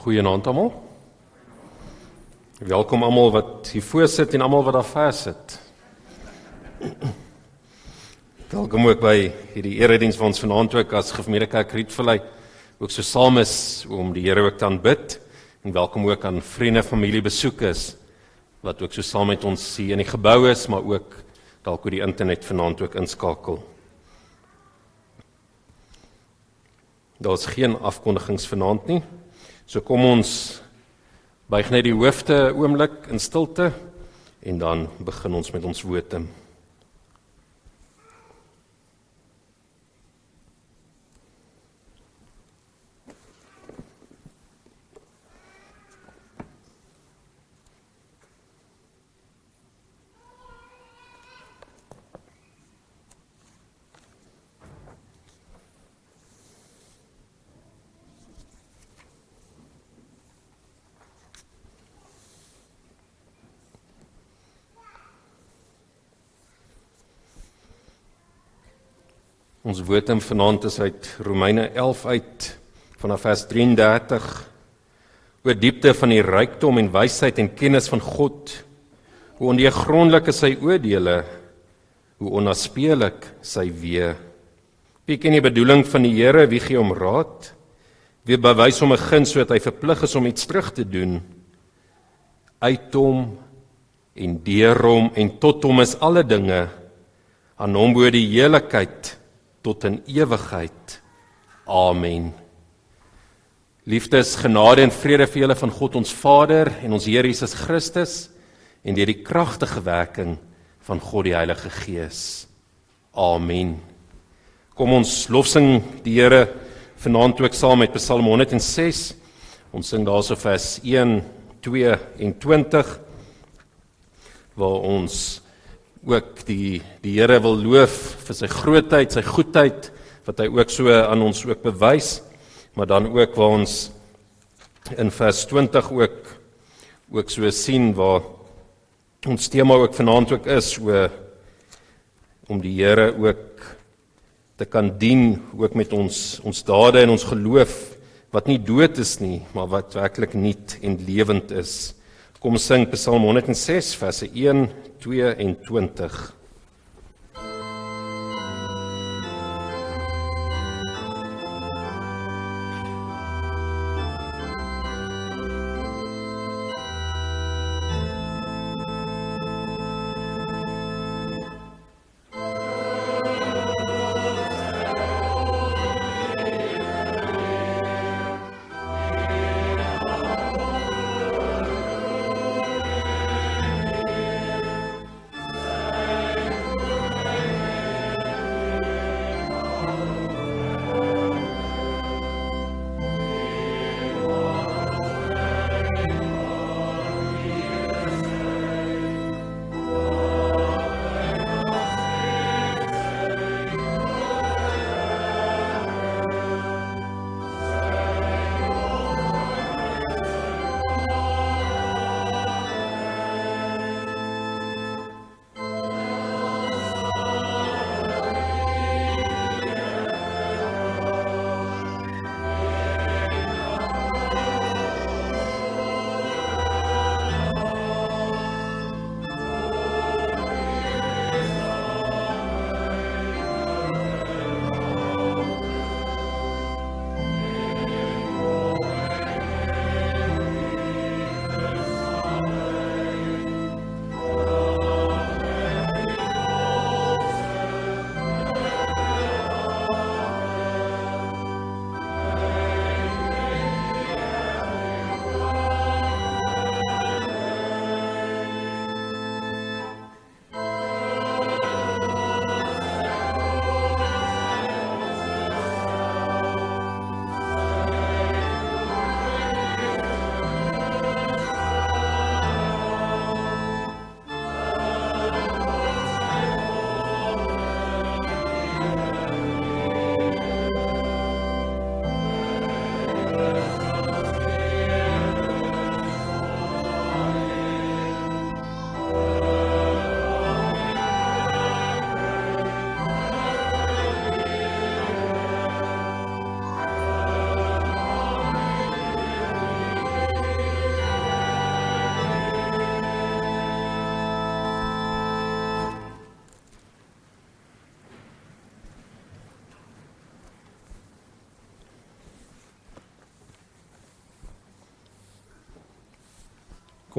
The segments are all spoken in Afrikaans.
Goeienaand almal. Welkom almal wat hier voor sit en almal wat daar ver sit. Welkom ook by hierdie erediens van ons vanaand ook as Gemeente Kerk Rietvlei ook so saam is om die Here ook te aanbid en welkom ook aan vriende, familie, besoekers wat ook so saam met ons hier in die gebou is, maar ook dalk oor die internet vanaand ook inskakel. Daar's geen afkondigings vanaand nie. So kom ons buig net die hoofde oomblik in stilte en dan begin ons met ons woorde. Ons woordem vanaand is uit Romeine 11 uit vanaf vers 33 oor diepte van die rykdom en wysheid en kennis van God. Hoe ondeurgrondelik is sy oordeele, hoe onnaspeurlik sy weë. Wie ken die bedoeling van die Here? Wie gee hom raad? Wie bewys hom 'n guns sodat hy verplig is om iets terug te doen? Uit hom en deur hom en tot hom is alle dinge aan hom behoort die heiligheid tot in ewigheid. Amen. Liefdes, genade en vrede vir julle van God ons Vader en ons Here Jesus Christus en deur die kragtige werking van God die Heilige Gees. Amen. Kom ons lofsing die Here vanaand ook saam met Psalm 106. Ons sing daarso vers 1, 2 en 20 waar ons ook die die Here wil loof vir sy grootheid, sy goedheid wat hy ook so aan ons ook bewys, maar dan ook waar ons in vers 20 ook ook so sien waar ons tema ook vanaand ook is oor om die Here ook te kan dien ook met ons ons dade en ons geloof wat nie dood is nie, maar wat werklik nuut en lewend is. Kom sing Psalm 106 verse 1, 2 en 20.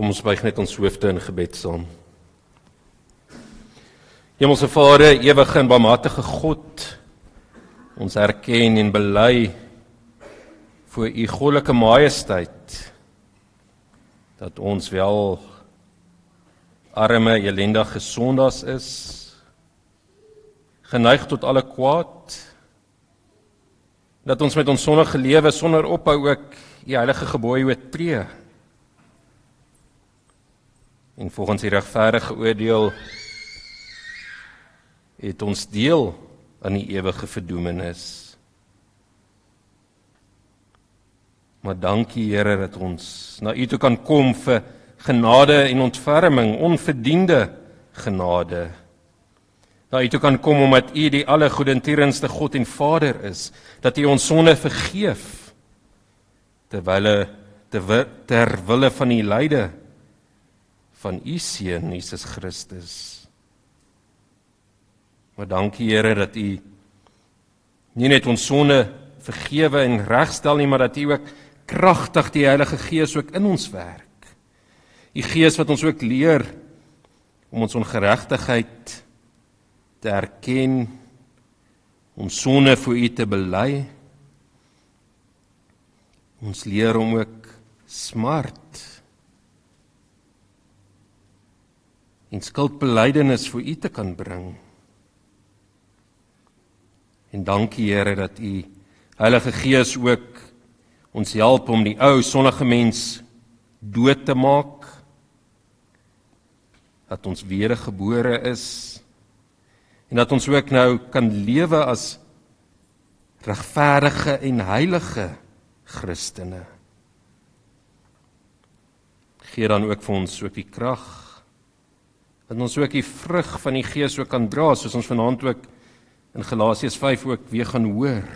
Kom ons buig net ons hoofde in gebed saam. Hemelse Vader, ewige en barmhartige God, ons erken en bely voor u goddelike majesteit dat ons wel arme elendige sondaars is geneig tot alle kwaad dat ons met ons sondige lewe sonder ophou ook u heilige gebooie oortree en volgens die regverdige oordeel het ons deel aan die ewige verdoemenis. Maar dankie Here dat ons na U toe kan kom vir genade en ontferming, onverdiende genade. Na U toe kan kom omdat U die allergoedendierendste God en Vader is, dat U ons sonde vergeef terwyl ter wille van U lyde van u seun Jesus Christus. Maar dankie Here dat u nie net ons sonde vergewe en regstel nie, maar dat u ook kragtig die Heilige Gees ook in ons werk. U Gees wat ons ook leer om ons ongeregtigheid te erken, ons sonde voor u te bely. Ons leer om ook smart en skuldbelydenis vir u te kan bring. En dankie Here dat u Heilige Gees ook ons help om die ou sondige mens dood te maak. Dat ons wedergebore is en dat ons ook nou kan lewe as regverdige en heilige Christene. Gee dan ook vir ons ook die krag dat ons ook die vrug van die Gees ook kan dra soos ons vanaand ook in Galasiërs 5 ook weer gaan hoor.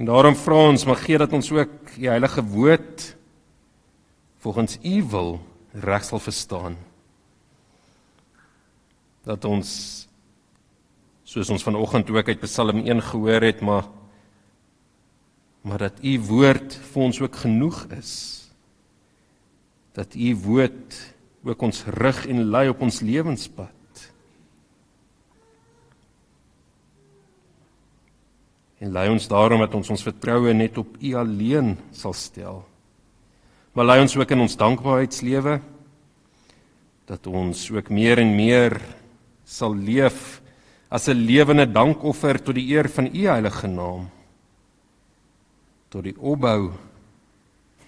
En daarom vra ons mag gee dat ons ook die heilige woord volgens U wil reg sal verstaan. Dat ons soos ons vanoggend ook uit Psalm 1 gehoor het, maar maar dat U woord vir ons ook genoeg is. Dat U woord ook ons rig en lei op ons lewenspad. En lei ons daarom dat ons ons vertroue net op U alleen sal stel. Maar lei ons ook in ons dankbaarheidslewe dat ons ook meer en meer sal leef as 'n lewende dankoffer tot die eer van U heilige naam tot die opbou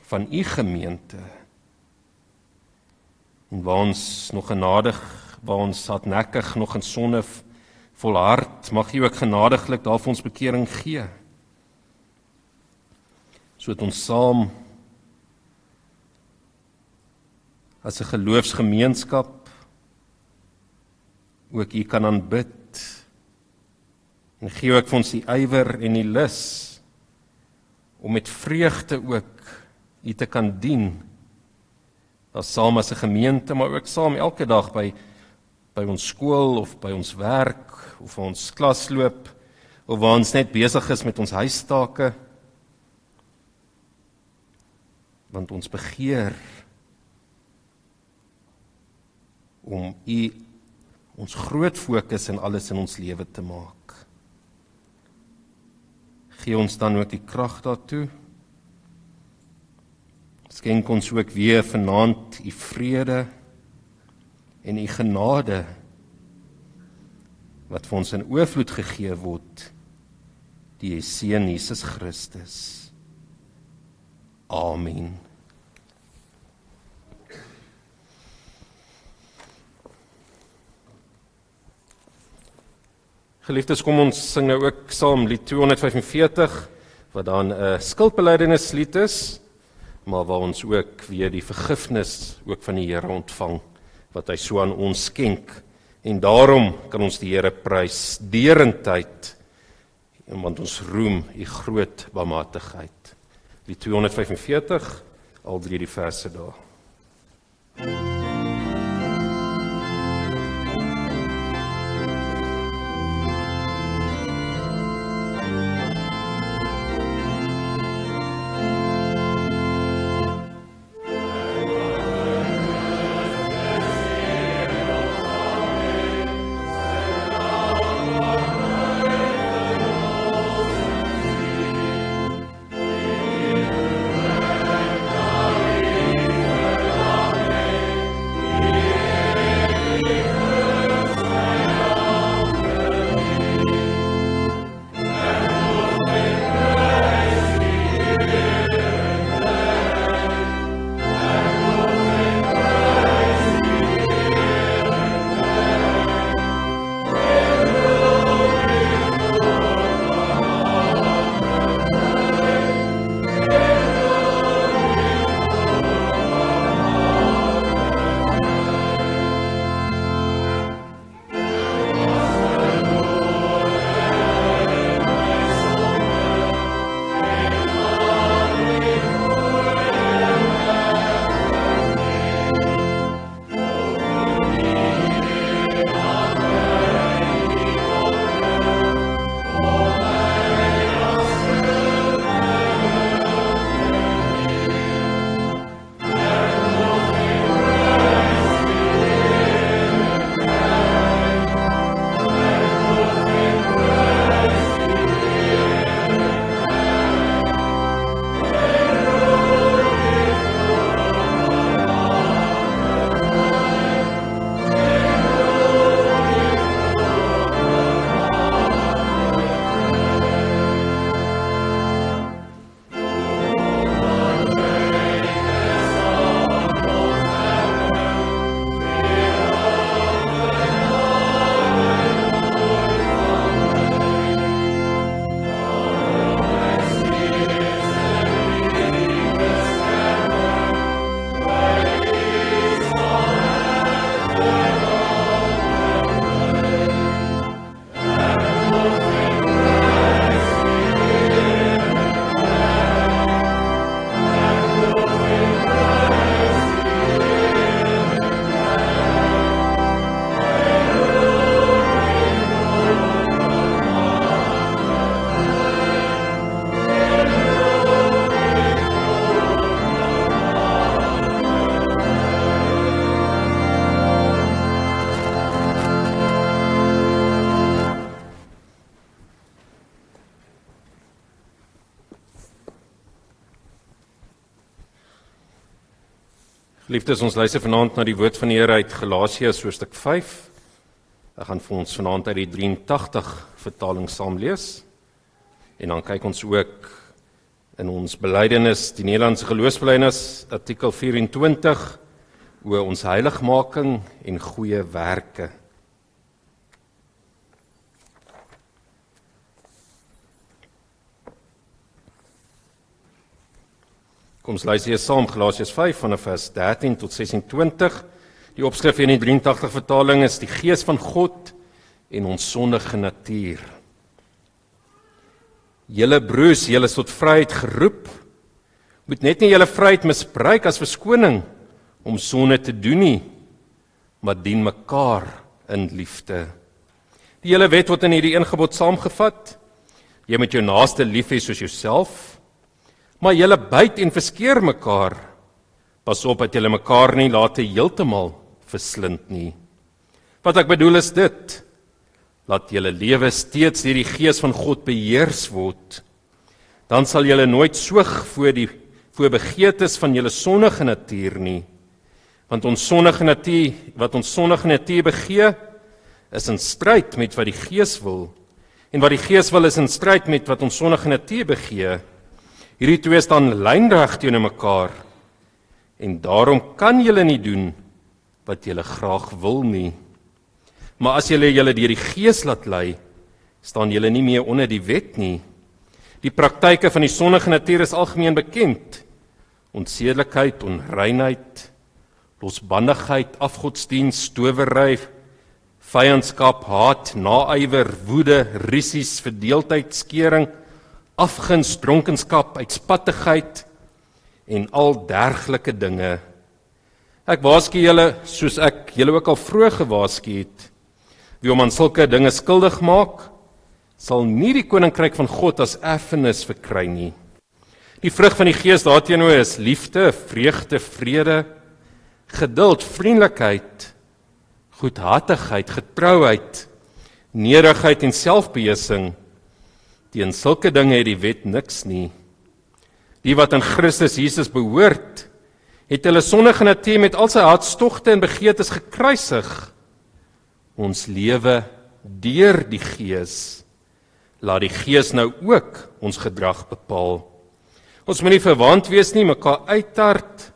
van U gemeente en waar ons nog genadig waar ons hardnekkig nog in sonde volhard mag U ook genadiglik daarvoor ons bekering gee. Sodat ons saam as 'n geloofsgemeenskap ook U kan aanbid en gee ook vir ons die ywer en die lus om met vreugde ook U te kan dien as saam as 'n gemeente, maar ook saam elke dag by by ons skool of by ons werk of ons klasloop of waar ons net besig is met ons huistake. Want ons begeer om u ons groot fokus in alles in ons lewe te maak. Gee ons dan ook die krag daartoe. Skenk ons ook weer vanaand u vrede en u genade wat vir ons in oorvloed gegee word die seun Jesus Christus. Amen. Geliefdes, kom ons sing nou ook saam lied 245 wat dan 'n skuldbelydenis lied is maar waar ons ook weer die vergifnis ook van die Here ontvang wat hy so aan ons skenk. En daarom kan ons die Here prys derendtyd want ons roem u groot barmhartigheid. Die 245 al drie die verse daar. Geliefdes, ons luister vanaand na die woord van die Here uit Galasiërs hoofstuk 5. Ek gaan vir ons vanaand uit die 83 vertaling saam lees. En dan kyk ons ook in ons belydenis, die Nederlandse geloofsbelydenis, artikel 24 oor ons heiligmaking en goeie werke. Kom ons luister hier saam Galasiërs 5 vanaf vers 13 tot 26. Die opskrif in die 83 vertaling is die gees van God en ons sondige natuur. Julle broers, julle is tot vryheid geroep. Moet net nie julle vryheid misbruik as verskoning om sonde te doen nie, maar dien mekaar in liefde. Die hele wet word in hierdie een gebod saamgevat. Jy moet jou naaste lief hê soos jouself. Maar julle byt en verskeer mekaar. Pas op dat julle mekaar nie laat heeltemal verslind nie. Wat ek bedoel is dit: laat julle lewe steeds deur die gees van God beheers word. Dan sal julle nooit soeg voor die voor begeertes van julle sondige natuur nie. Want ons sondige natuur, wat ons sondige natuur begeer, is in stryd met wat die Gees wil. En wat die Gees wil is in stryd met wat ons sondige natuur begeer. Hierdie twee staan lynreg teenoor mekaar. En daarom kan julle nie doen wat julle graag wil nie. Maar as julle julle deur die Gees laat lei, staan julle nie meer onder die wet nie. Die praktyke van die sondige natuur is algemeen bekend. Onsedelikheid, onreinheid, losbandigheid, afgodsdiens, towery, vyandskap, haat, naaiwer, woede, rissies, verdeeldheid, skering, afguns, dronkenskap, uitspattigheid en al dergelike dinge. Ek waarsku julle soos ek julle ook al vroeg gewaarsku het. Wie om aan sulke dinge skuldig maak, sal nie die koninkryk van God as erfenis verkry nie. Die vrug van die Gees daarteenoor is liefde, vreugde, vrede, geduld, vriendelikheid, goedhartigheid, getrouheid, nederigheid en selfbeheersing. Teen sulke dinge het die wet niks nie. Die wat aan Christus Jesus behoort, het hulle sondige natuur met al sy hartstogte en begeertes gekruisig. Ons lewe deur die Gees. Laat die Gees nou ook ons gedrag bepaal. Ons moenie verwant wees nie, mekaar uittart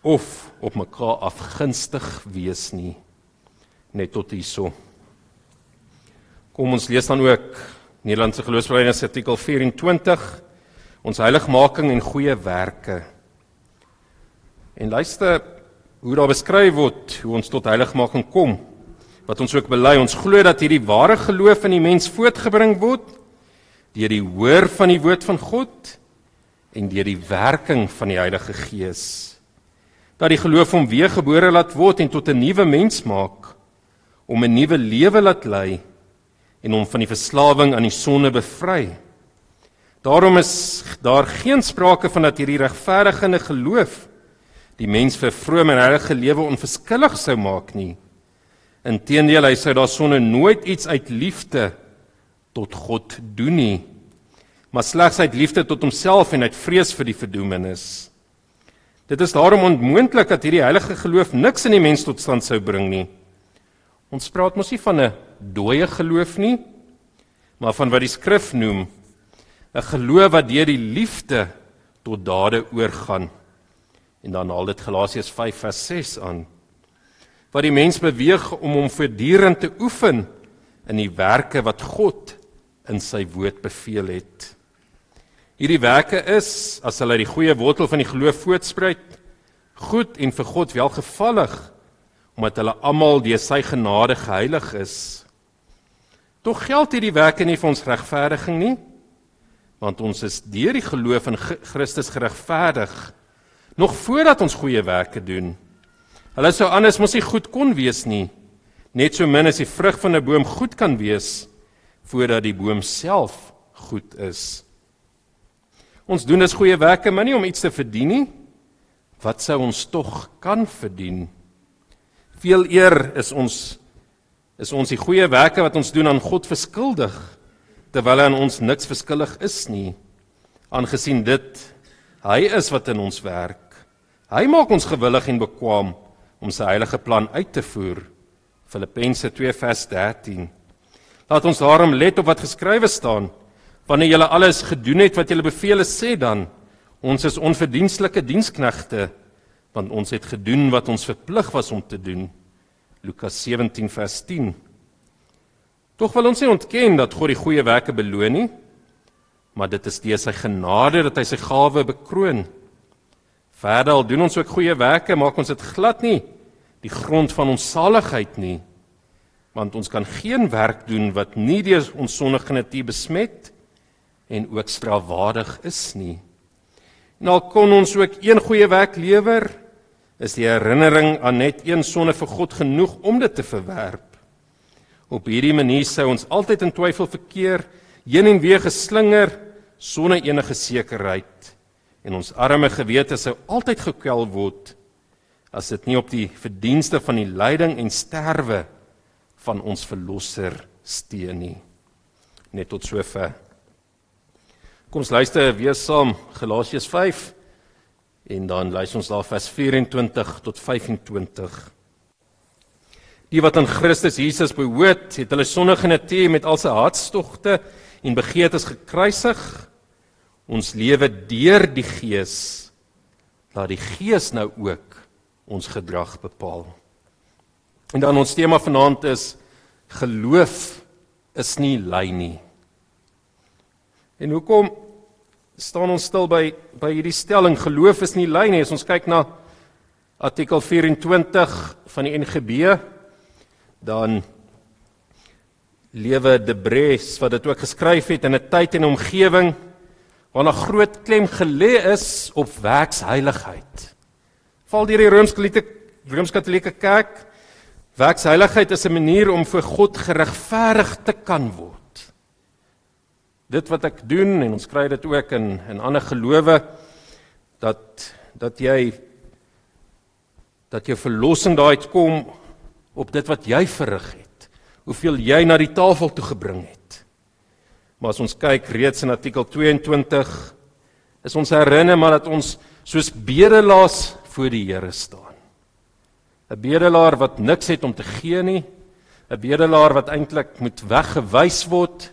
of op mekaar afgunstig wees nie. Net tot hierso. Kom ons lees dan ook Nederlandse geloofsbelijdenis artikel 24 ons heiligmaking en goeie werke. En luister hoe daar beskryf word hoe ons tot heiligmaking kom. Wat ons ook bely, ons glo dat hierdie ware geloof in die mens voortgebring word deur die hoor van die woord van God en deur die werking van die Heilige Gees. Dat die geloof hom weer gebore laat word en tot 'n nuwe mens maak om 'n nuwe lewe laat lei en hom van die verslawing aan die sonde bevry. Daarom is daar geen sprake van dat hierdie regverdigende geloof die mens vir vrome en heilige lewe onverskillig sou maak nie. Inteendeel, hy sou daarsonde nooit iets uit liefde tot God doen nie, maar slegs uit liefde tot homself en uit vrees vir die verdoemenis. Dit is daarom onmoontlik dat hierdie heilige geloof niks in die mens tot stand sou bring nie. Ons praat mos nie van 'n dooie geloof nie, maar van wat die skrif noem 'n geloof wat deur die liefde tot dade oorgaan. En dan haal dit Galasiërs 5 vers 6 aan. Wat die mens beweeg om hom voortdurend te oefen in die werke wat God in sy woord beveel het. Hierdie werke is as hulle die goeie wortel van die geloof voortspruit, goed en vir God welgevallig omdat hulle almal deur sy genade geheilig is. Tog geld hierdie werke nie vir ons regverdiging nie, want ons is deur die geloof in Christus geregverdig nog voordat ons goeie werke doen. Hulle sou anders mos nie goed kon wees nie, net so min as die vrug van 'n boom goed kan wees voordat die boom self goed is. Ons doen dus goeie werke, maar nie om iets te verdien nie. Wat sou ons tog kan verdien? Veel eer is ons is ons die goeie werke wat ons doen aan God verskuldig terwyl hy aan ons niks verskillig is nie aangesien dit hy is wat in ons werk Hy maak ons gewillig en bekwam om sy heilige plan uit te voer. Filippense 2 vers 13. Laat ons daarom let op wat geskrywe staan. Wanneer julle alles gedoen het wat julle beveel is, sê dan: Ons is onverdienstelike diensknegte, want ons het gedoen wat ons verplig was om te doen. Lukas 17 vers 10. Tog wil ons nie ontken dat God die goeie werke beloon nie, maar dit is deur sy genade dat hy sy gawe bekroon. Verder al doen ons ook goeie werke, maak ons dit glad nie die grond van ons saligheid nie, want ons kan geen werk doen wat nie deur ons sondige natuur besmet en ook strafwaardig is nie. En al kon ons ook een goeie werk lewer, is die herinnering aan net een sonde vir God genoeg om dit te verwerp. Op hierdie manier sou ons altyd in twyfel verkeer, heen en weer geslinger sonder enige sekerheid en ons arme gewete sou altyd gekwel word as dit nie op die verdienste van die lyding en sterwe van ons verlosser steun nie. Net tot sover. Kom ons luister weer saam Galasiërs 5 en dan luister ons daar vers 24 tot 25. Die wat aan Christus Jesus behoort, het hulle sondige natuur met al sy hartstogte en begeertes gekruisig. Ons lewe deur die Gees. Laat die Gees nou ook ons gedrag bepaal. En dan ons tema vanaand is geloof is nie lei nie. En hoekom staan ons stil by by hierdie stelling geloof is nie lei nie? As ons kyk na artikel 24 van die NGB dan lewe Debres wat dit ook geskryf het in 'n tyd en omgewing waarna groot klem gelê is op werksheiligheid. Val deur die Rooms-Katolieke Rooms-Katolieke Kerk werksheiligheid is 'n manier om vir God geregverdig te kan word. Dit wat ek doen en ons kry dit ook in in ander gelowe dat dat jy dat jou verlossing daai uitkom op dit wat jy verrig het. Hoeveel jy na die tafel toe gebring het. Maar as ons kyk reeds in artikel 22 is ons herinner maar dat ons soos bedelaars voor die Here staan. 'n Bedelaar wat niks het om te gee nie, 'n bedelaar wat eintlik moet weggewys word.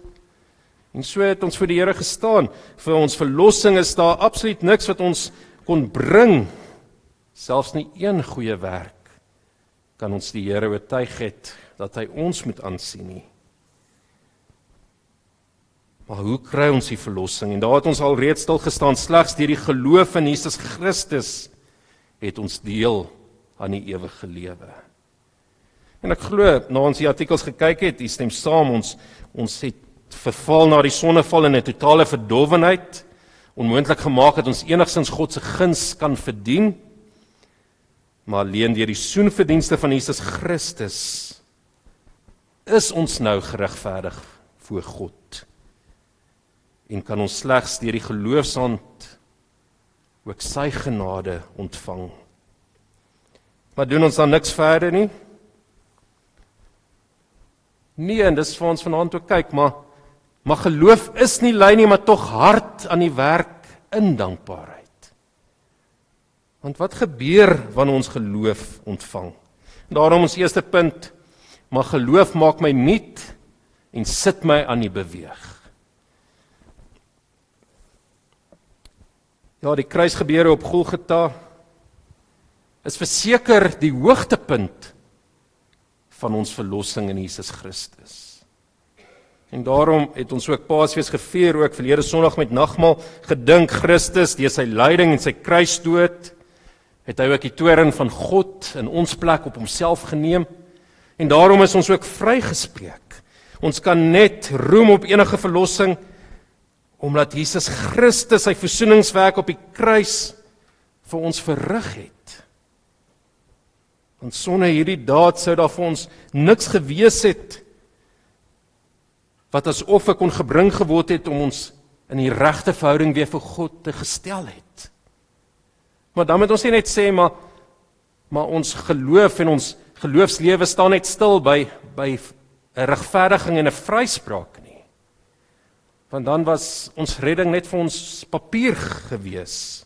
En so het ons voor die Here gestaan. Vir ons verlossing is daar absoluut niks wat ons kon bring. Selfs nie een goeie werk kan ons die Here oortuig het dat hy ons moet aansien nie. Maar hoe kry ons die verlossing? En daar het ons al reeds stil gestaan slegs deur die geloof in Jesus Christus het ons deel aan die ewige lewe. En ek glo na ons die artikels gekyk het, jy stem saam ons ons het verval na die sonneval in 'n totale verdowwenheid, onmoontlik gemaak dat ons enigsins God se guns kan verdien, maar alleen deur die soenverdienste van Jesus Christus is ons nou geregverdig voor God. En kan ons slegs deur die geloofsand ook sy genade ontvang. Maar doen ons dan niks verder nie? Nee, en dis vir ons vanaand ook kyk, maar maar geloof is nie lei nie, maar tog hard aan die werk in dankbaarheid. Want wat gebeur wanneer ons geloof ontvang? Daarom ons eerste punt, maar geloof maak my nuut en sit my aan die beweeg. Ja, die kruisgebeure op Golgotha is verseker die hoogtepunt van ons verlossing in Jesus Christus. En daarom het ons ook Paasfees gevier ook verlede Sondag met nagmaal gedink Christus deur sy lyding en sy kruisdood het hy ook die toorn van God in ons plek op homself geneem. En daarom is ons ook vrygespreek. Ons kan net roem op enige verlossing omdat Jesus Christus sy versoeningswerk op die kruis vir ons verrig het. Want sonder hierdie daad sou daar vir ons niks gewees het wat as offer kon gebring geword het om ons in die regte verhouding weer vir God te gestel het. Maar dan moet ons net sê maar maar ons geloof en ons geloofslewe staan net stil by by 'n regverdiging en 'n vryspraak nie. Want dan was ons redding net vir ons papier gewees.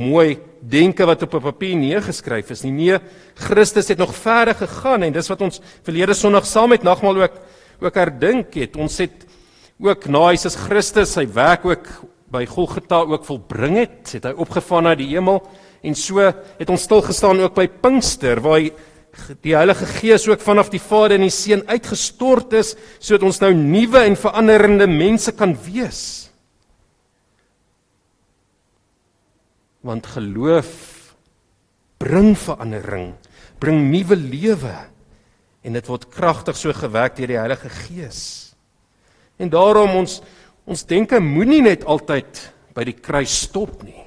mooi denke wat op 'n papier neergeskryf is nie. Nee, Christus het nog verder gegaan en dis wat ons verlede Sondag saam met nagmaal ook ook herdink het. Ons het ook na Jesus Christus sy werk ook by Golgotha ook volbring het, het hy opgevaan na die hemel en so het ons stil gestaan ook by Pinkster waar hy die Heilige Gees ook vanaf die Vader en die Seun uitgestort is sodat ons nou nuwe en veranderende mense kan wees. Want geloof bring verandering, bring nuwe lewe en dit word kragtig so gewerk deur die Heilige Gees. En daarom ons ons denke moenie net altyd by die kruis stop nie.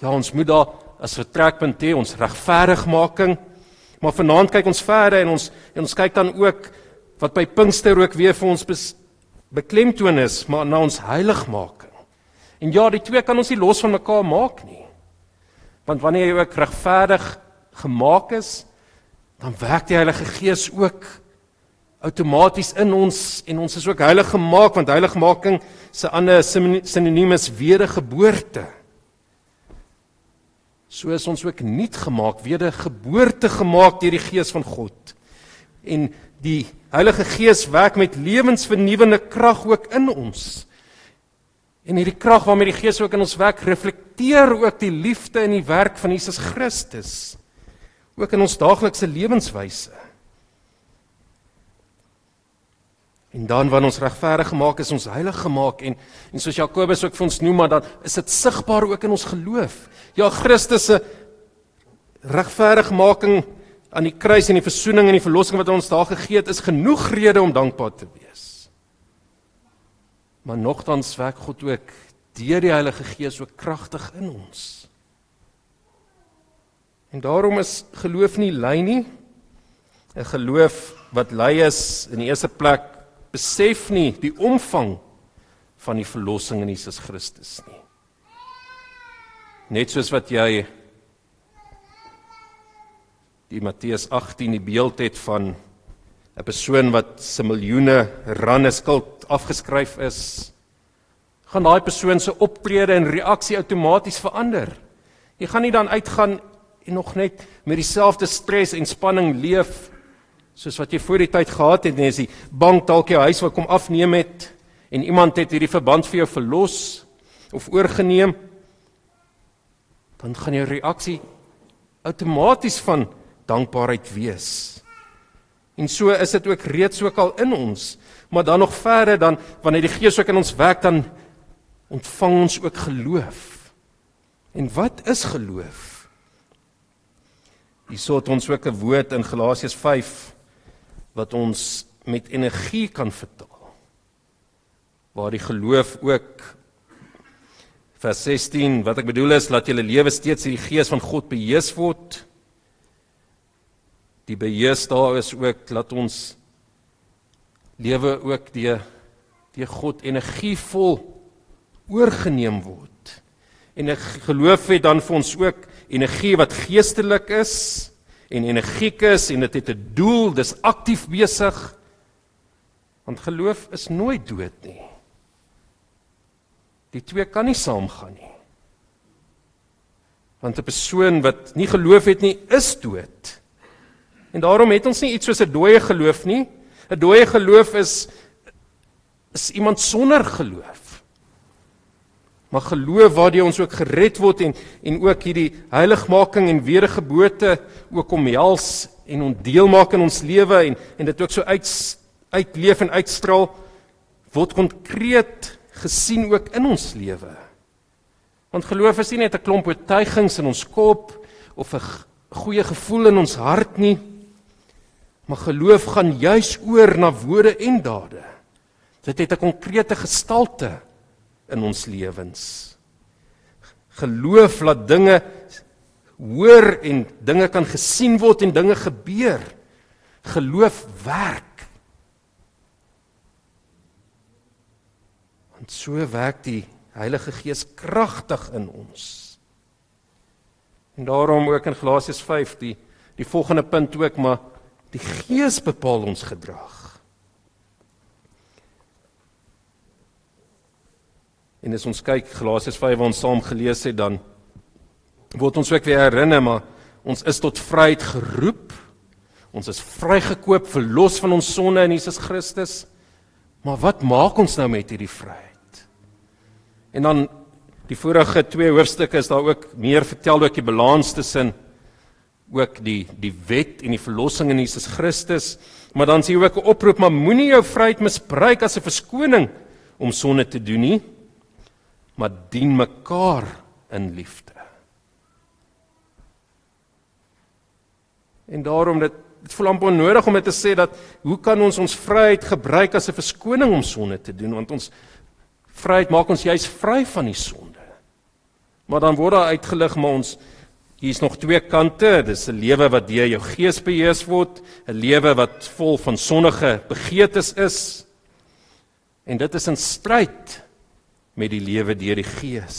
Ja, ons moet daar as vertrekpunt hê ons regverdigmaking. Maar vanaand kyk ons verder en ons en ons kyk dan ook wat by Pinkster ook weer vir ons beklemtoon is, maar na ons heiligmaking. En ja, die twee kan ons nie los van mekaar maak nie. Want wanneer jy ook regverdig gemaak is, dan werk die Heilige Gees ook outomaties in ons en ons is ook heilig gemaak want heiligmaking se ander sinoniem is wedergeboorte. So is ons ook nuut gemaak, wedergeboorte gemaak deur die Gees van God. En die Heilige Gees werk met lewensvernuwende krag ook in ons. En hierdie krag waarmee die Gees ook in ons werk, reflekteer ook die liefde en die werk van Jesus Christus ook in ons daaglikse lewenswyse. En dan wanneer ons regverdig gemaak is, ons heilig gemaak en en soos Jakobus ook vir ons noem, maar dan is dit sigbaar ook in ons geloof. Ja, Christus se regverdigmaking aan die kruis en die verzoening en die verlossing wat ons daar gegee het, is genoeg rede om dankbaar te wees. Maar nogtans werk God ook deur die Heilige Gees ook kragtig in ons. En daarom is geloof nie lei nie. 'n Geloof wat lei is in die eerste plek besef nie die omvang van die verlossing in Jesus Christus nie. Net soos wat jy die Matteus 18 die beeld het van 'n persoon wat se miljoene rande skuld afgeskryf is, gaan daai persoon se optrede en reaksie outomaties verander. Jy gaan nie dan uitgaan en nog net met dieselfde stres en spanning leef soos wat jy voor die tyd gehad het en as die bank dalk jou huis wil kom afneem het en iemand het hierdie verband vir jou verlos of oorgeneem dan gaan jou reaksie outomaties van dankbaarheid wees. En so is dit ook reeds ook al in ons, maar dan nog verder dan wanneer die Gees ook in ons werk dan ontvang ons ook geloof. En wat is geloof? Hierso het ons ook 'n woord in Galasiërs wat ons met energie kan vertaal. Waar die geloof ook vers 16 wat ek bedoel is laat julle lewe steeds deur die gees van God beheers word. Die beheers daar is ook laat ons lewe ook deur deur God energievol oorgeneem word. En ek geloof het dan vir ons ook energie wat geestelik is en energiek is en dit het 'n doel, dis aktief besig. Want geloof is nooit dood nie. Die twee kan nie saamgaan nie. Want 'n persoon wat nie geloof het nie, is dood. En daarom het ons nie iets soos 'n dooie geloof nie. 'n Dooie geloof is is iemand sonder geloof maar geloof waardeur ons ook gered word en en ook hierdie heiligmaking en wedergeboorte ook omhels en ontdeel maak in ons lewe en en dit ook so uit uitleef en uitstraal word konkreet gesien ook in ons lewe. Want geloof is nie net 'n klomp oortuigings in ons kop of 'n goeie gevoel in ons hart nie. Maar geloof gaan juis oor na woorde en dade. Dit het 'n konkrete gestalte in ons lewens. Geloof laat dinge hoor en dinge kan gesien word en dinge gebeur. Geloof werk. Want so werk die Heilige Gees kragtig in ons. En daarom ook in Galasiërs 5 die die volgende punt ook maar die Gees bepaal ons gedrag. En as ons kyk Galasiërs 5 waar ons saam gelees het dan word ons ook weer herinner maar ons is tot vryheid geroep. Ons is vrygekoop, verlos van ons sonde in Jesus Christus. Maar wat maak ons nou met hierdie vryheid? En dan die vorige twee hoofstukke is daar ook meer vertel ook die balans tussen ook die die wet en die verlossing in Jesus Christus. Maar dan sien jy ook 'n oproep, maar moenie jou vryheid misbruik as 'n verskoning om sonde te doen nie, maar dien mekaar in liefde. En daarom dit dit voel amper onnodig om dit te sê dat hoe kan ons ons vryheid gebruik as 'n verskoning om sonde te doen want ons vryheid maak ons juis vry van die sonde. Maar dan word daar uitgelig maar ons hier's nog twee kante, dis 'n lewe wat deur jou gees beheers word, 'n lewe wat vol van sondige begeertes is. En dit is in stryd met die lewe deur die gees.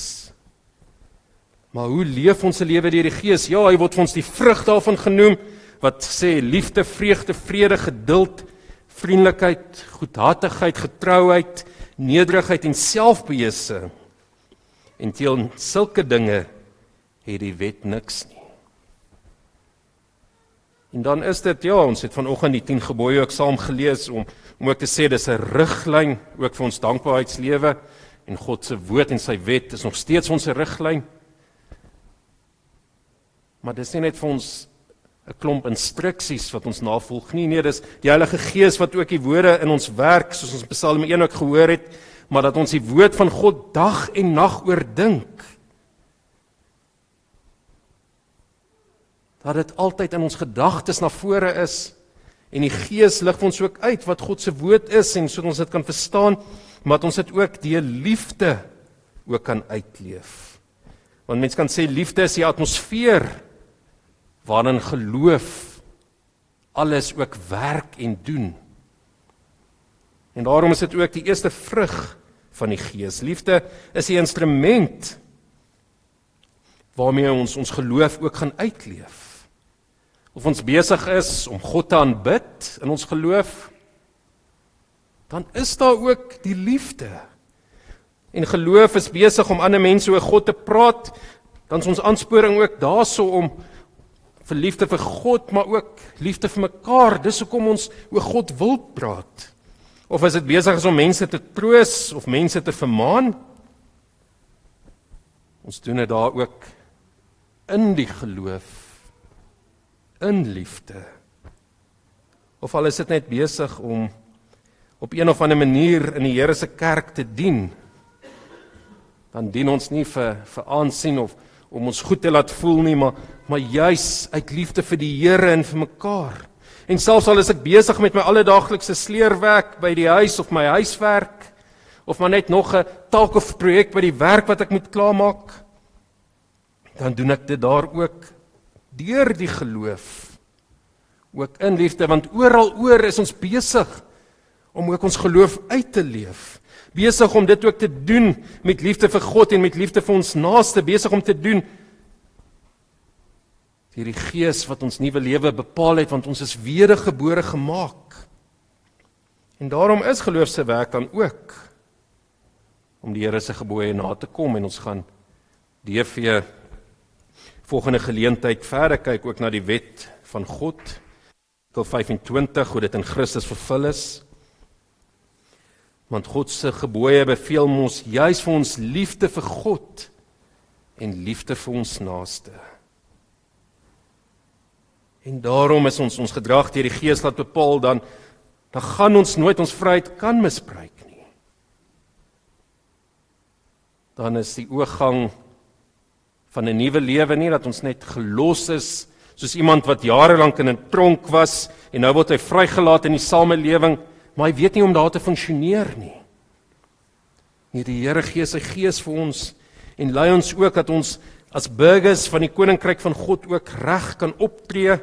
Maar hoe leef ons se lewe deur die gees? Ja, hy word vir ons die vrug daarvan genoem wat sê liefde, vreugde, vrede, geduld, vriendelikheid, goedhartigheid, getrouheid, nederigheid en selfbeheerse. En teen sulke dinge het die wet niks nie. En dan is dit ja, ons het vanoggend die 10 gebooie ook saam gelees om om ook te sê dis 'n riglyn ook vir ons dankbaarheidslewe en God se woord en sy wet is nog steeds ons riglyn. Maar dis nie net vir ons 'n klomp instruksies wat ons navolg nie. Nee, dis die Heilige Gees wat ook die woorde in ons werk, soos ons Psalm 1 ook gehoor het, maar dat ons die woord van God dag en nag oordink. Dat dit altyd in ons gedagtes na vore is en die Gees lig ons ook uit wat God se woord is en sodat ons dit kan verstaan, maar dat ons dit ook deur liefde ook kan uitleef. Want mense kan sê liefde is die atmosfeer waarin geloof alles ook werk en doen. En daarom is dit ook die eerste vrug van die Gees. Liefde is die instrument waarmee ons ons geloof ook gaan uitleef. Of ons besig is om God te aanbid in ons geloof, dan is daar ook die liefde. En geloof is besig om ander mense oor God te praat, dan is ons aansporing ook daarso om vir liefde vir God, maar ook liefde vir mekaar. Dis hoekom ons oor God wil praat. Of is dit besig is om mense te troos of mense te vermaan? Ons doen dit daar ook in die geloof in liefde. Of al is dit net besig om op een of ander manier in die Here se kerk te dien, dan dien ons nie vir vir aansien of om ons goed te laat voel nie, maar maar juis uit liefde vir die Here en vir mekaar. En selfs al is ek besig met my alledaaglikse sleerwerk by die huis of my huiswerk of maar net nog 'n taak of projek by die werk wat ek moet klaarmaak, dan doen ek dit daar ook deur die geloof. Ook in liefde want oral oor is ons besig om ook ons geloof uit te leef besig om dit ook te doen met liefde vir God en met liefde vir ons naaste, besig om te doen hierdie gees wat ons nuwe lewe bepaal het want ons is wedergebore gemaak. En daarom is geloof se werk dan ook om die Here se gebooie na te kom en ons gaan DV volgende geleentheid verder kyk ook na die wet van God. Artikel 25 hoe dit in Christus vervul is want God se gebooie beveel ons juis vir ons liefde vir God en liefde vir ons naaste. En daarom is ons ons gedrag deur die Gees laat bepaal dan dan gaan ons nooit ons vryheid kan misbruik nie. Dan is die oorgang van 'n nuwe lewe nie dat ons net gelos is soos iemand wat jare lank in 'n tronk was en nou word hy vrygelaat in die samelewing maar hy weet nie om daar te funksioneer nie. Nee, die Here gee sy gees vir ons en lei ons ook dat ons as burgers van die koninkryk van God ook reg kan optree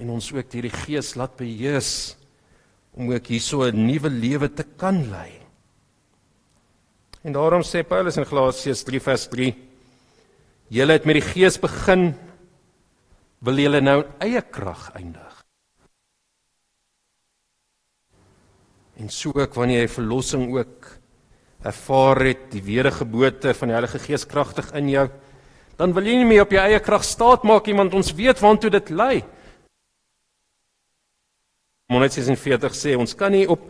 en ons ook hierdie gees laat beheers om ook hierso 'n nuwe lewe te kan lei. En daarom sê Paulus in Galasiërs 3 vers 3: Julle het met die gees begin, wil julle nou eie krag eindig. En so ook wanneer jy verlossing ook ervaar het, die wedergeboorte van die Heilige Gees kragtig in jou, Dan wil jy nie meer op jou eie krag staat maak nie, want ons weet waantoe dit lei. Monet 46 sê ons kan nie op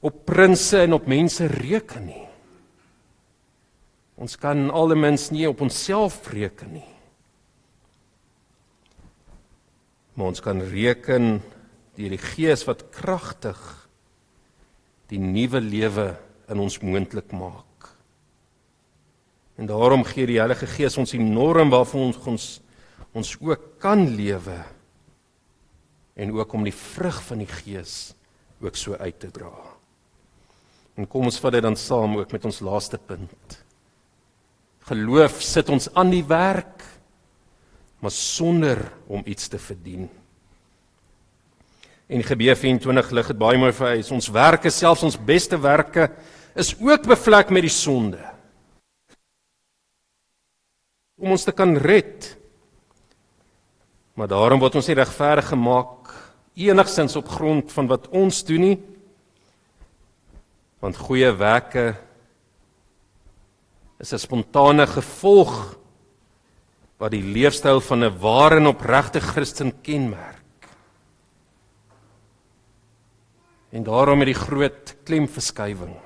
op prinse en op mense reken nie. Ons kan almens nie op onsself reken nie. Maar ons kan reken deur die Gees wat kragtig die nuwe lewe in ons moontlik maak. En daarom gee die Heilige Gees ons die norm waarvan ons ons ons ook kan lewe en ook om die vrug van die Gees ook so uit te dra. En kom ons vat dit dan saam ook met ons laaste punt. Geloof sit ons aan die werk maar sonder om iets te verdien. En Gebeë 24 lig dit baie mooi vir hy. Ons werke, selfs ons beste werke, is ook bevlek met die sonde. Om ons te kan red. Maar daarom word ons nie regverdig gemaak enigsins op grond van wat ons doen nie. Want goeie werke is 'n spontane gevolg wat die leefstyl van 'n ware en opregte Christen kenmerk. En daarom het die groot klemverskywing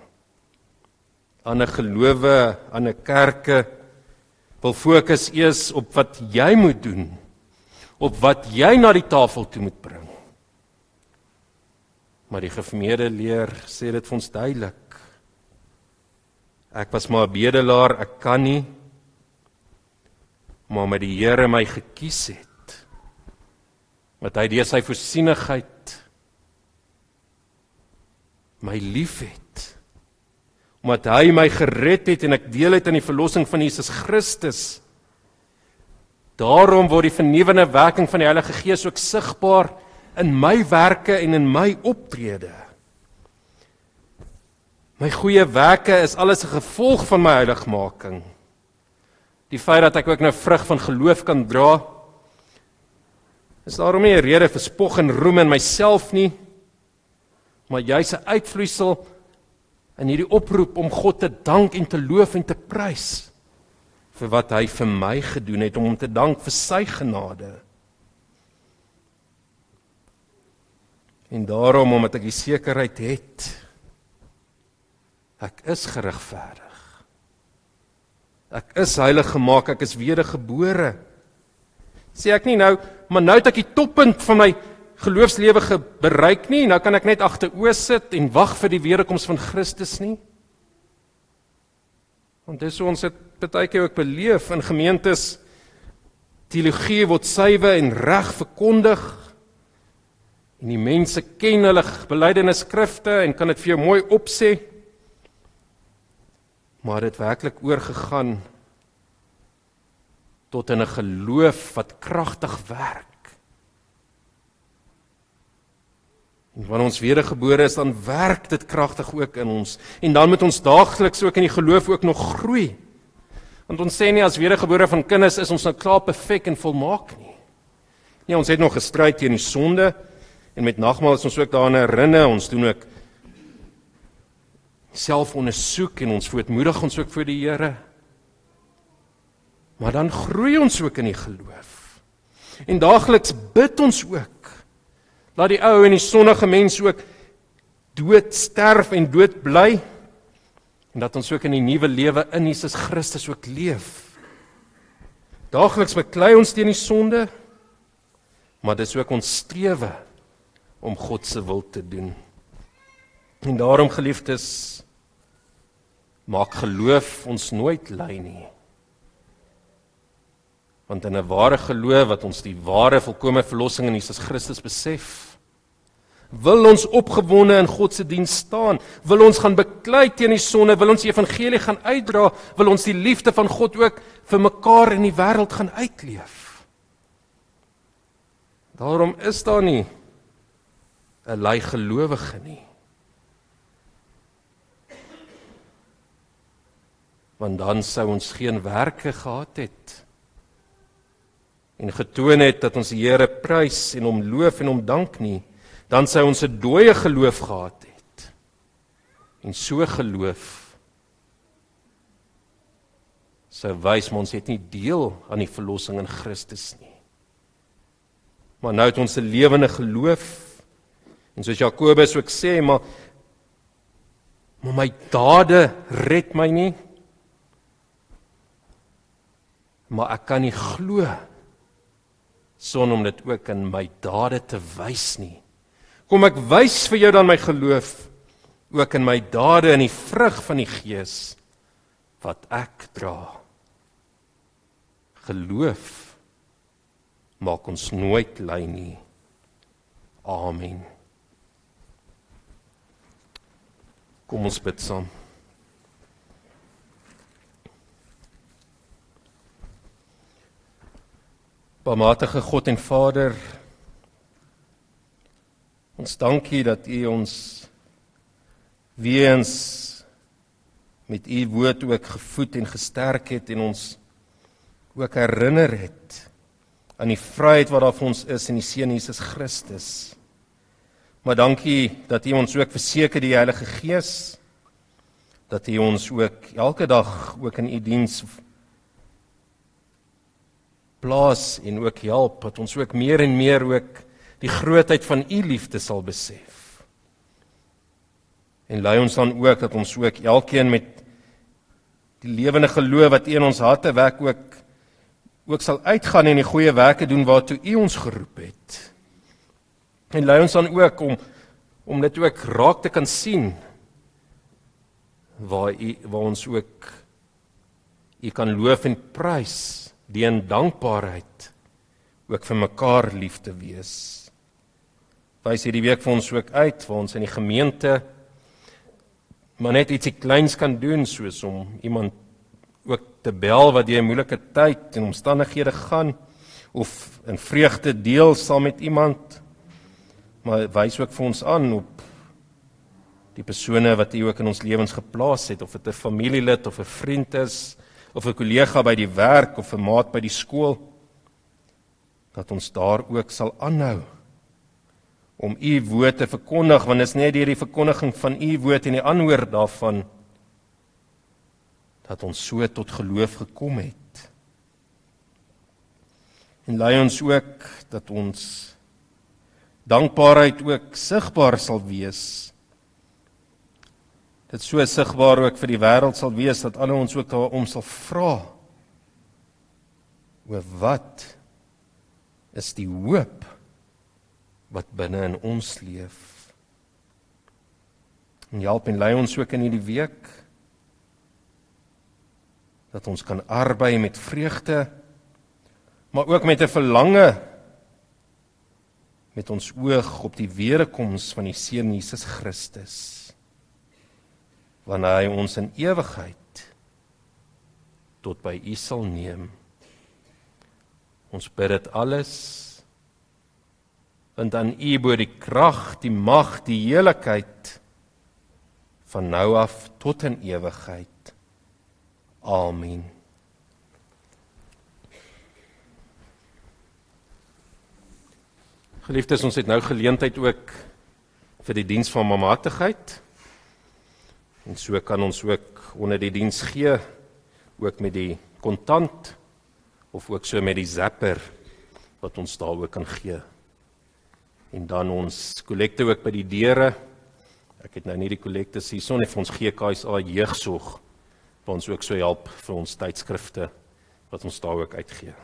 aan 'n gelowe, aan 'n kerke wil fokus eers op wat jy moet doen, op wat jy na die tafel toe moet bring. Maar die gemeede leer sê dit vir ons duidelik. Ek was maar 'n bedelaar, ek kan nie maar met die Here my gekies het. Wat hy deur sy voorsienigheid my liefhet. Omdat hy my gered het en ek deel het aan die verlossing van Jesus Christus. Daarom word die vernuwende werking van die Heilige Gees ook sigbaar in my werke en in my optrede. My goeie werke is alles 'n gevolg van my heiligmaking. Die feit dat ek ook nou vrug van geloof kan dra, is daarom nie 'n rede vir spog en roem in myself nie maar jy's 'n uitvloeisel in hierdie oproep om God te dank en te loof en te prys vir wat hy vir my gedoen het om hom te dank vir sy genade. En daarom omdat ek die sekerheid het ek is geregverdig. Ek is heilig gemaak, ek is wedergebore. Sê ek nie nou, maar nou het ek die toppunt van my geloofslewe bereik nie, nou kan ek net agteroor sit en wag vir die wederkoms van Christus nie. Want dis hoe ons dit baie keer ook beleef in gemeentes teologie word suiwe en reg verkondig. En die mense ken hulle belydenis skrifte en kan dit vir jou mooi opsê. Maar dit werklik oorgegaan tot in 'n geloof wat kragtig werk. En wanneer ons wedergebore is, dan werk dit kragtig ook in ons. En dan moet ons daagliks ook in die geloof ook nog groei. Want ons sê nie as wedergebore van kinders is ons nou klaar perfek en volmaak nie. Nee, ons het nog gestry teen die sonde en met nagmaal is ons ook daaraan herinner, ons doen ook selfondersoek en ons voetmoedig ons ook voor die Here. Maar dan groei ons ook in die geloof. En daagliks bid ons ook Laat die ou en die sonnige mens ook dood sterf en dood bly en dat ons ook in die nuwe lewe in Jesus Christus ook leef. Daagliks beklei ons teen die sonde, maar dis ook ons strewe om God se wil te doen. En daarom geliefdes, maak geloof ons nooit lei nie. Want in 'n ware geloof wat ons die ware volkomme verlossing in Jesus Christus besef, wil ons opgewonde in God se diens staan, wil ons gaan beklei teen die sonde, wil ons die evangelie gaan uitdra, wil ons die liefde van God ook vir mekaar in die wêreld gaan uitleef. Daarom is daar nie 'n lei gelowige nie. Want dan sou ons geen werke gehad het en getoon het dat ons die Here prys en hom loof en hom dank nie, dan sou ons 'n dooie geloof gehad het. En so geloof sou wys ons het nie deel aan die verlossing in Christus nie. Maar nou het ons 'n lewende geloof. En soos Jakobus ook sê, maar maar my dade red my nie. Maar ek kan nie glo sonder om dit ook in my dade te wys nie. Kom ek wys vir jou dan my geloof ook in my dade en die vrug van die Gees wat ek dra geloof maak ons nooit lei nie. Amen. Kom ons bid saam. Barmhartige God en Vader, ons dankie dat U ons weens met U woord ook gevoed en gesterk het en ons ook herinner het aan die vryheid wat daar vir ons is in die Seun Jesus Christus. Maar dankie dat U ons ook verseker die Heilige Gees dat U ons ook elke dag ook in U diens plaas en ook help dat ons ook meer en meer ook die grootheid van U liefde sal besef. En lei ons dan ook dat ons ook elkeen met die lewende geloof wat in ons harte wek ook ook sal uitgaan en die goeie werke doen waartoe U ons geroep het. En lei ons dan ook om om dit ook raak te kan sien waar U waar ons ook U kan loof en prys die in dankbaarheid ook vir mekaar lief te wees. Wys hierdie week vir ons ook uit waar ons in die gemeente maar net ietsie kleins kan doen soos om iemand ook te bel wat jy 'n moeilike tyd en omstandighede gaan of in vreugde deel saam met iemand. Maar wys ook vir ons aan op die persone wat U ook in ons lewens geplaas het of dit 'n familielid of 'n vriend is of 'n kollega by die werk of 'n maat by die skool dat ons daar ook sal aanhou om u woord te verkondig want dit is net deur die verkondiging van u woord en die aanhoor daarvan dat ons so tot geloof gekom het. En lei ons ook dat ons dankbaarheid ook sigbaar sal wees. Dit so sigbaar ook vir die wêreld sal wees dat alle ons ook daarom sal vra. Oor wat is die hoop wat binne in ons leef? En help en lei ons ook in hierdie week dat ons kan arbei met vreugde maar ook met 'n verlange met ons oog op die wederkoms van die Seun Jesus Christus wanneer hy ons in ewigheid tot by U sal neem ons bid dit alles want aan U bo die krag die mag die heiligheid van nou af tot in ewigheid Amen. Geliefdes, ons het nou geleentheid ook vir die diens van mamatigheid. En so kan ons ook onder die diens gee ook met die kontant of ook so met die zapper wat ons daar ook kan gee. En dan ons kollekte ook by die deure. Ek het nou nie die kollekte hierson nie vir ons GKSA jeugsorg wat ons ook so help vir ons tydskrifte wat ons daar ook uitgee.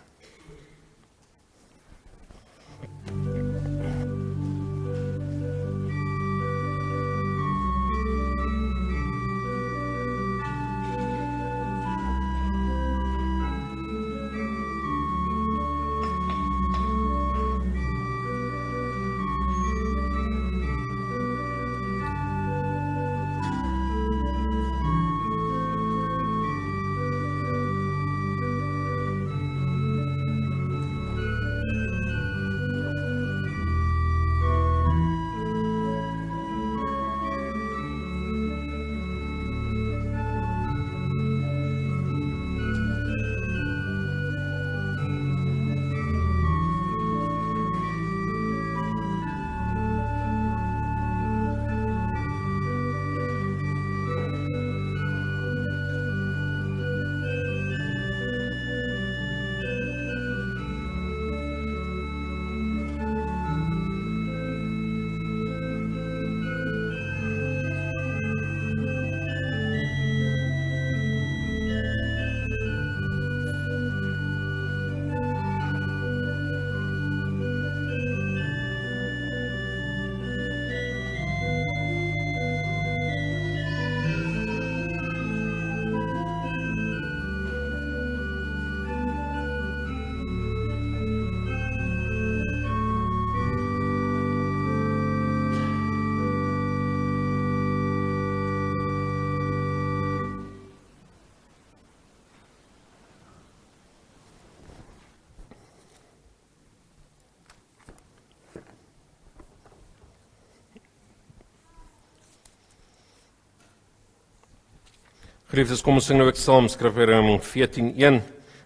Geliefdes, kom ons sing nou ook saam Skrifgedeelte 14:1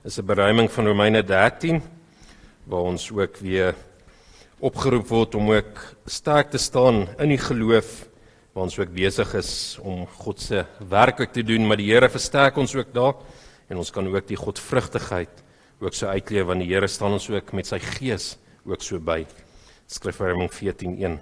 is 'n beruiming van Romeine 13 waar ons ook weer opgeroep word om ook sterk te staan in die geloof waar ons ook besig is om God se werk te doen, maar die Here versterk ons ook daar en ons kan ook die godvrugtigheid ook so uitleef want die Here staan ons ook met sy gees ook so by. Skrifgedeelte 14:1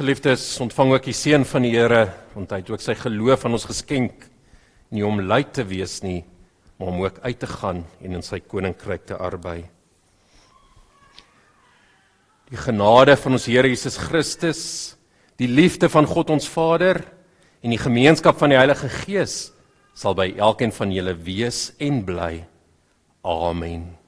Geliefdes, ontvang ook die seën van die Here, want hy het ook sy geloof aan ons geskenk, nie om lui te wees nie, maar om ook uit te gaan en in sy koninkryk te arbei. Die genade van ons Here Jesus Christus, die liefde van God ons Vader en die gemeenskap van die Heilige Gees sal by elkeen van julle wees en bly. Amen.